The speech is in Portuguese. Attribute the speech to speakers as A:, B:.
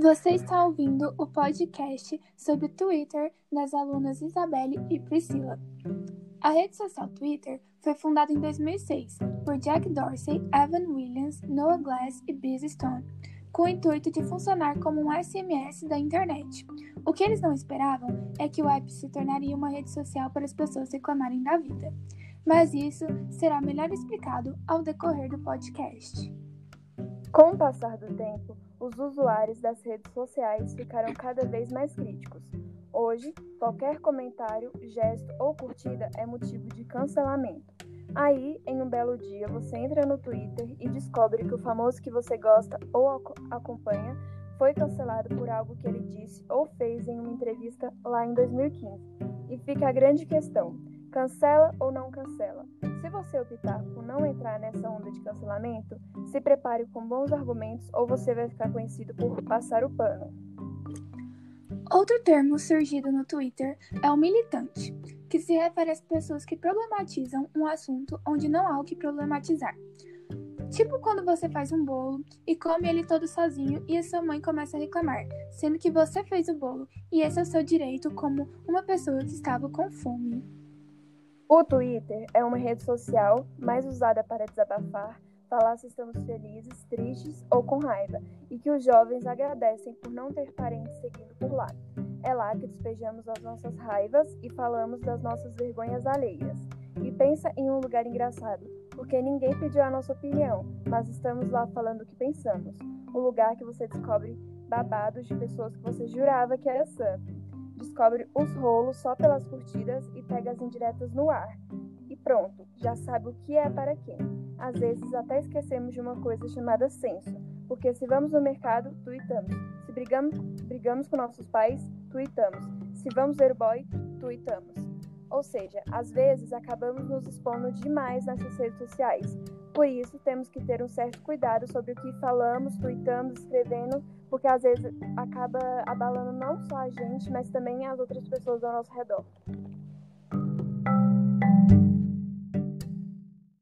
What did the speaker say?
A: Você está ouvindo o podcast sobre Twitter das alunas Isabelle e Priscila. A rede social Twitter foi fundada em 2006 por Jack Dorsey, Evan Williams, Noah Glass e Biz Stone, com o intuito de funcionar como um SMS da internet. O que eles não esperavam é que o app se tornaria uma rede social para as pessoas reclamarem da vida. Mas isso será melhor explicado ao decorrer do podcast.
B: Com o passar do tempo, os usuários das redes sociais ficaram cada vez mais críticos. Hoje, qualquer comentário, gesto ou curtida é motivo de cancelamento. Aí, em um belo dia, você entra no Twitter e descobre que o famoso que você gosta ou acompanha foi cancelado por algo que ele disse ou fez em uma entrevista lá em 2015. E fica a grande questão: cancela ou não cancela? Se você optar por não entrar nessa onda de cancelamento, se prepare com bons argumentos ou você vai ficar conhecido por passar o pano.
A: Outro termo surgido no Twitter é o militante, que se refere às pessoas que problematizam um assunto onde não há o que problematizar. Tipo quando você faz um bolo e come ele todo sozinho e a sua mãe começa a reclamar, sendo que você fez o bolo e esse é o seu direito como uma pessoa que estava com fome.
B: O Twitter é uma rede social mais usada para desabafar, falar se estamos felizes, tristes ou com raiva, e que os jovens agradecem por não ter parentes seguindo por lá. É lá que despejamos as nossas raivas e falamos das nossas vergonhas alheias. E pensa em um lugar engraçado, porque ninguém pediu a nossa opinião, mas estamos lá falando o que pensamos. Um lugar que você descobre babados de pessoas que você jurava que era santo descobre os rolos só pelas curtidas e pega as indiretas no ar. E pronto, já sabe o que é para quem. Às vezes até esquecemos de uma coisa chamada senso, porque se vamos no mercado, tuitamos. Se brigamos, brigamos com nossos pais, tuitamos. Se vamos ver o boy, tuitamos. Ou seja, às vezes acabamos nos expondo demais nessas redes sociais. Por isso, temos que ter um certo cuidado sobre o que falamos, tweetamos, escrevendo, porque às vezes acaba abalando não só a gente, mas também as outras pessoas ao nosso redor.